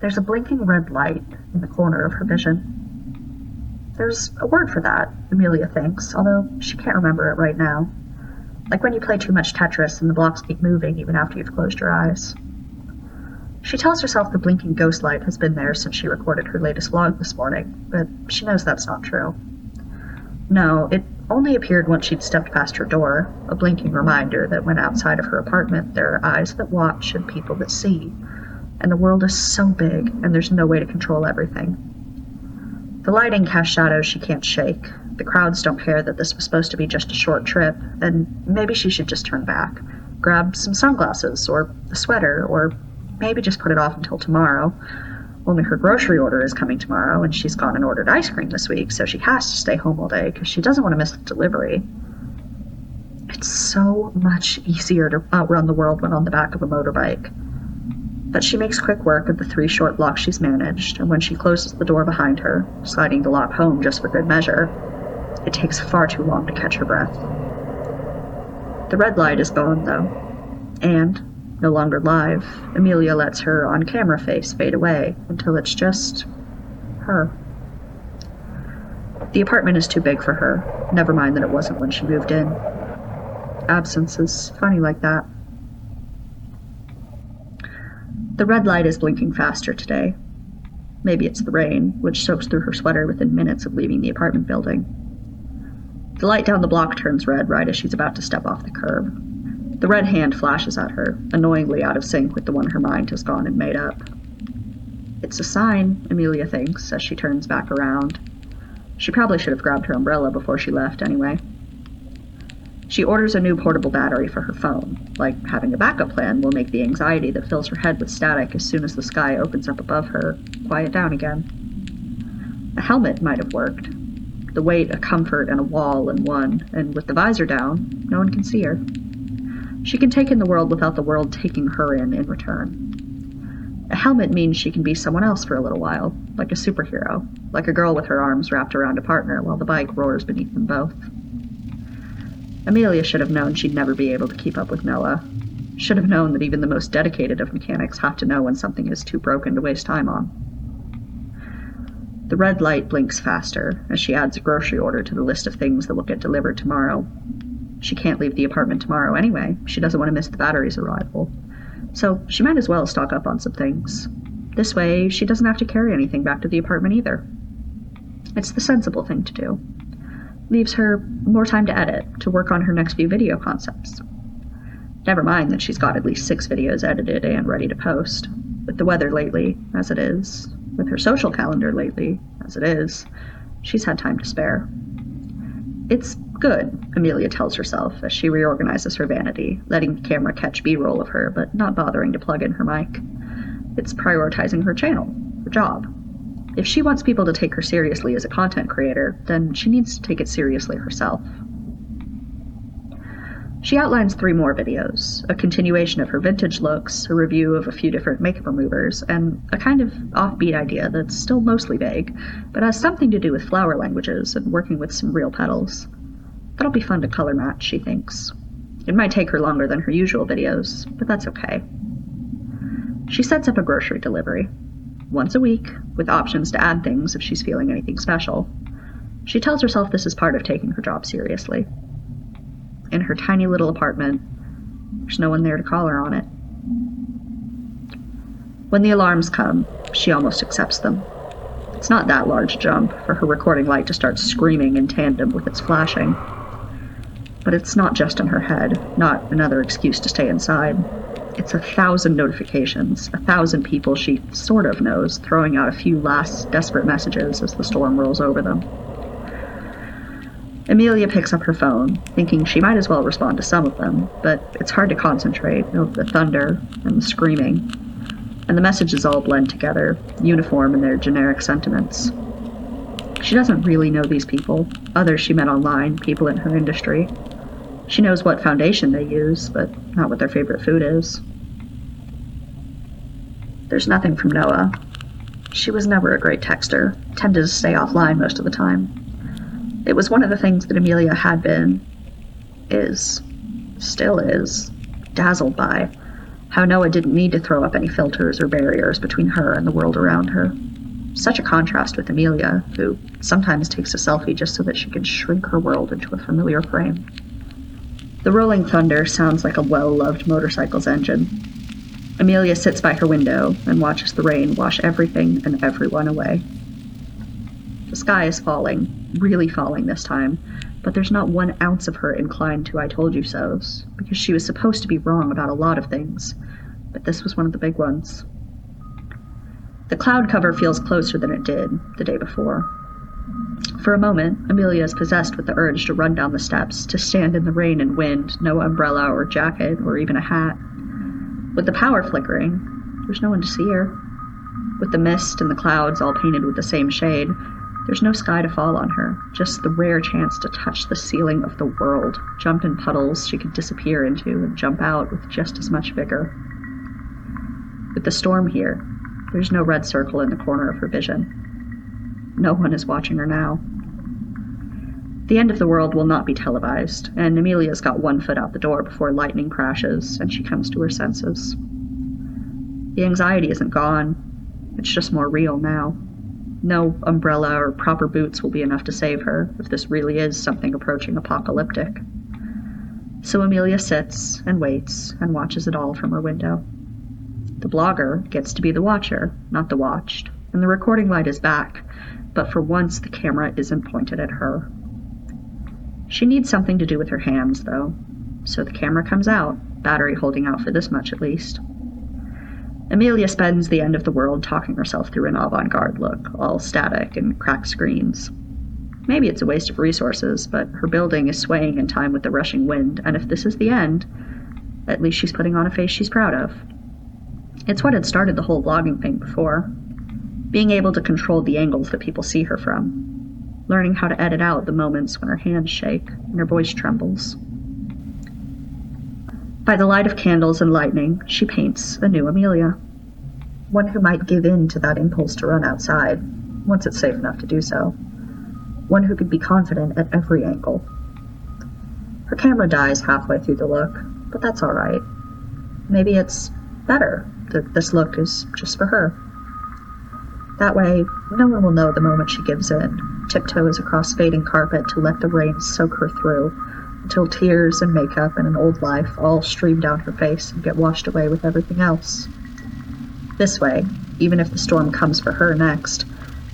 There's a blinking red light in the corner of her vision. There's a word for that, Amelia thinks, although she can't remember it right now. Like when you play too much Tetris and the blocks keep moving even after you've closed your eyes. She tells herself the blinking ghost light has been there since she recorded her latest vlog this morning, but she knows that's not true. No, it only appeared once she'd stepped past her door, a blinking reminder that when outside of her apartment there are eyes that watch and people that see, and the world is so big and there's no way to control everything. The lighting casts shadows she can't shake. The crowds don't care that this was supposed to be just a short trip, and maybe she should just turn back, grab some sunglasses or a sweater, or maybe just put it off until tomorrow. Only her grocery order is coming tomorrow, and she's gone and ordered ice cream this week, so she has to stay home all day because she doesn't want to miss the delivery. It's so much easier to outrun the world when on the back of a motorbike. But she makes quick work of the three short locks she's managed, and when she closes the door behind her, sliding the lock home just for good measure, it takes far too long to catch her breath. The red light is gone, though, and, no longer live, Amelia lets her on camera face fade away until it's just her. The apartment is too big for her, never mind that it wasn't when she moved in. Absence is funny like that. The red light is blinking faster today. Maybe it's the rain, which soaks through her sweater within minutes of leaving the apartment building. The light down the block turns red right as she's about to step off the curb. The red hand flashes at her, annoyingly out of sync with the one her mind has gone and made up. It's a sign, Amelia thinks, as she turns back around. She probably should have grabbed her umbrella before she left, anyway. She orders a new portable battery for her phone. Like having a backup plan will make the anxiety that fills her head with static as soon as the sky opens up above her quiet down again. A helmet might have worked. The weight, a comfort, and a wall in one, and with the visor down, no one can see her. She can take in the world without the world taking her in in return. A helmet means she can be someone else for a little while, like a superhero, like a girl with her arms wrapped around a partner while the bike roars beneath them both. Amelia should have known she'd never be able to keep up with Noah. Should have known that even the most dedicated of mechanics have to know when something is too broken to waste time on. The red light blinks faster as she adds a grocery order to the list of things that will get delivered tomorrow. She can't leave the apartment tomorrow anyway. She doesn't want to miss the battery's arrival. So she might as well stock up on some things. This way, she doesn't have to carry anything back to the apartment either. It's the sensible thing to do leaves her more time to edit, to work on her next few video concepts. Never mind that she's got at least six videos edited and ready to post. With the weather lately, as it is, with her social calendar lately, as it is, she's had time to spare. It's good, Amelia tells herself as she reorganizes her vanity, letting the camera catch B roll of her, but not bothering to plug in her mic. It's prioritizing her channel, her job, if she wants people to take her seriously as a content creator, then she needs to take it seriously herself. She outlines three more videos a continuation of her vintage looks, a review of a few different makeup removers, and a kind of offbeat idea that's still mostly vague, but has something to do with flower languages and working with some real petals. That'll be fun to color match, she thinks. It might take her longer than her usual videos, but that's okay. She sets up a grocery delivery once a week, with options to add things if she's feeling anything special. She tells herself this is part of taking her job seriously. In her tiny little apartment, there's no one there to call her on it. When the alarms come, she almost accepts them. It's not that large a jump for her recording light to start screaming in tandem with its flashing. But it's not just in her head, not another excuse to stay inside. It's a thousand notifications, a thousand people she sort of knows, throwing out a few last desperate messages as the storm rolls over them. Amelia picks up her phone, thinking she might as well respond to some of them, but it's hard to concentrate over the thunder and the screaming, and the messages all blend together, uniform in their generic sentiments. She doesn't really know these people, others she met online, people in her industry. She knows what foundation they use, but not what their favorite food is. There's nothing from Noah. She was never a great texter, tended to stay offline most of the time. It was one of the things that Amelia had been, is, still is, dazzled by, How Noah didn't need to throw up any filters or barriers between her and the world around her. Such a contrast with Amelia, who sometimes takes a selfie just so that she can shrink her world into a familiar frame. The rolling thunder sounds like a well loved motorcycle's engine. Amelia sits by her window and watches the rain wash everything and everyone away. The sky is falling, really falling this time, but there's not one ounce of her inclined to I told you so's, because she was supposed to be wrong about a lot of things, but this was one of the big ones. The cloud cover feels closer than it did the day before. For a moment, Amelia is possessed with the urge to run down the steps, to stand in the rain and wind, no umbrella or jacket or even a hat. With the power flickering, there's no one to see her. With the mist and the clouds all painted with the same shade, there's no sky to fall on her, just the rare chance to touch the ceiling of the world, jump in puddles she could disappear into and jump out with just as much vigor. With the storm here, there's no red circle in the corner of her vision. No one is watching her now. The end of the world will not be televised, and Amelia's got one foot out the door before lightning crashes and she comes to her senses. The anxiety isn't gone, it's just more real now. No umbrella or proper boots will be enough to save her if this really is something approaching apocalyptic. So Amelia sits and waits and watches it all from her window. The blogger gets to be the watcher, not the watched, and the recording light is back, but for once the camera isn't pointed at her. She needs something to do with her hands, though, so the camera comes out, battery holding out for this much at least. Amelia spends the end of the world talking herself through an avant garde look, all static and cracked screens. Maybe it's a waste of resources, but her building is swaying in time with the rushing wind, and if this is the end, at least she's putting on a face she's proud of. It's what had started the whole vlogging thing before being able to control the angles that people see her from, learning how to edit out the moments when her hands shake and her voice trembles. By the light of candles and lightning, she paints a new Amelia. One who might give in to that impulse to run outside, once it's safe enough to do so. One who could be confident at every angle. Her camera dies halfway through the look, but that's alright. Maybe it's better that this look is just for her. That way, no one will know the moment she gives in, tiptoes across fading carpet to let the rain soak her through, until tears and makeup and an old life all stream down her face and get washed away with everything else. This way, even if the storm comes for her next,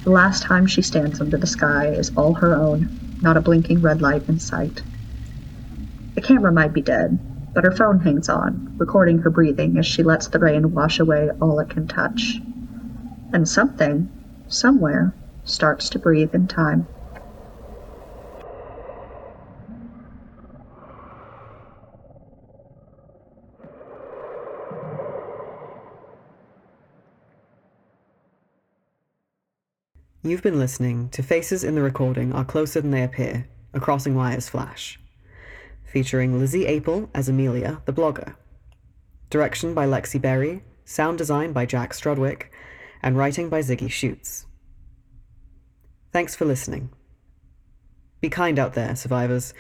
the last time she stands under the sky is all her own, not a blinking red light in sight. The camera might be dead, but her phone hangs on, recording her breathing as she lets the rain wash away all it can touch. And something, somewhere, starts to breathe in time. You've been listening to Faces in the Recording Are Closer Than They Appear, a Crossing Wires flash, featuring Lizzie Apel as Amelia, the blogger. Direction by Lexi Berry, sound design by Jack Strudwick, and writing by Ziggy Schutz. Thanks for listening. Be kind out there, survivors,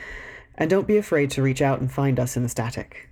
and don't be afraid to reach out and find us in the static.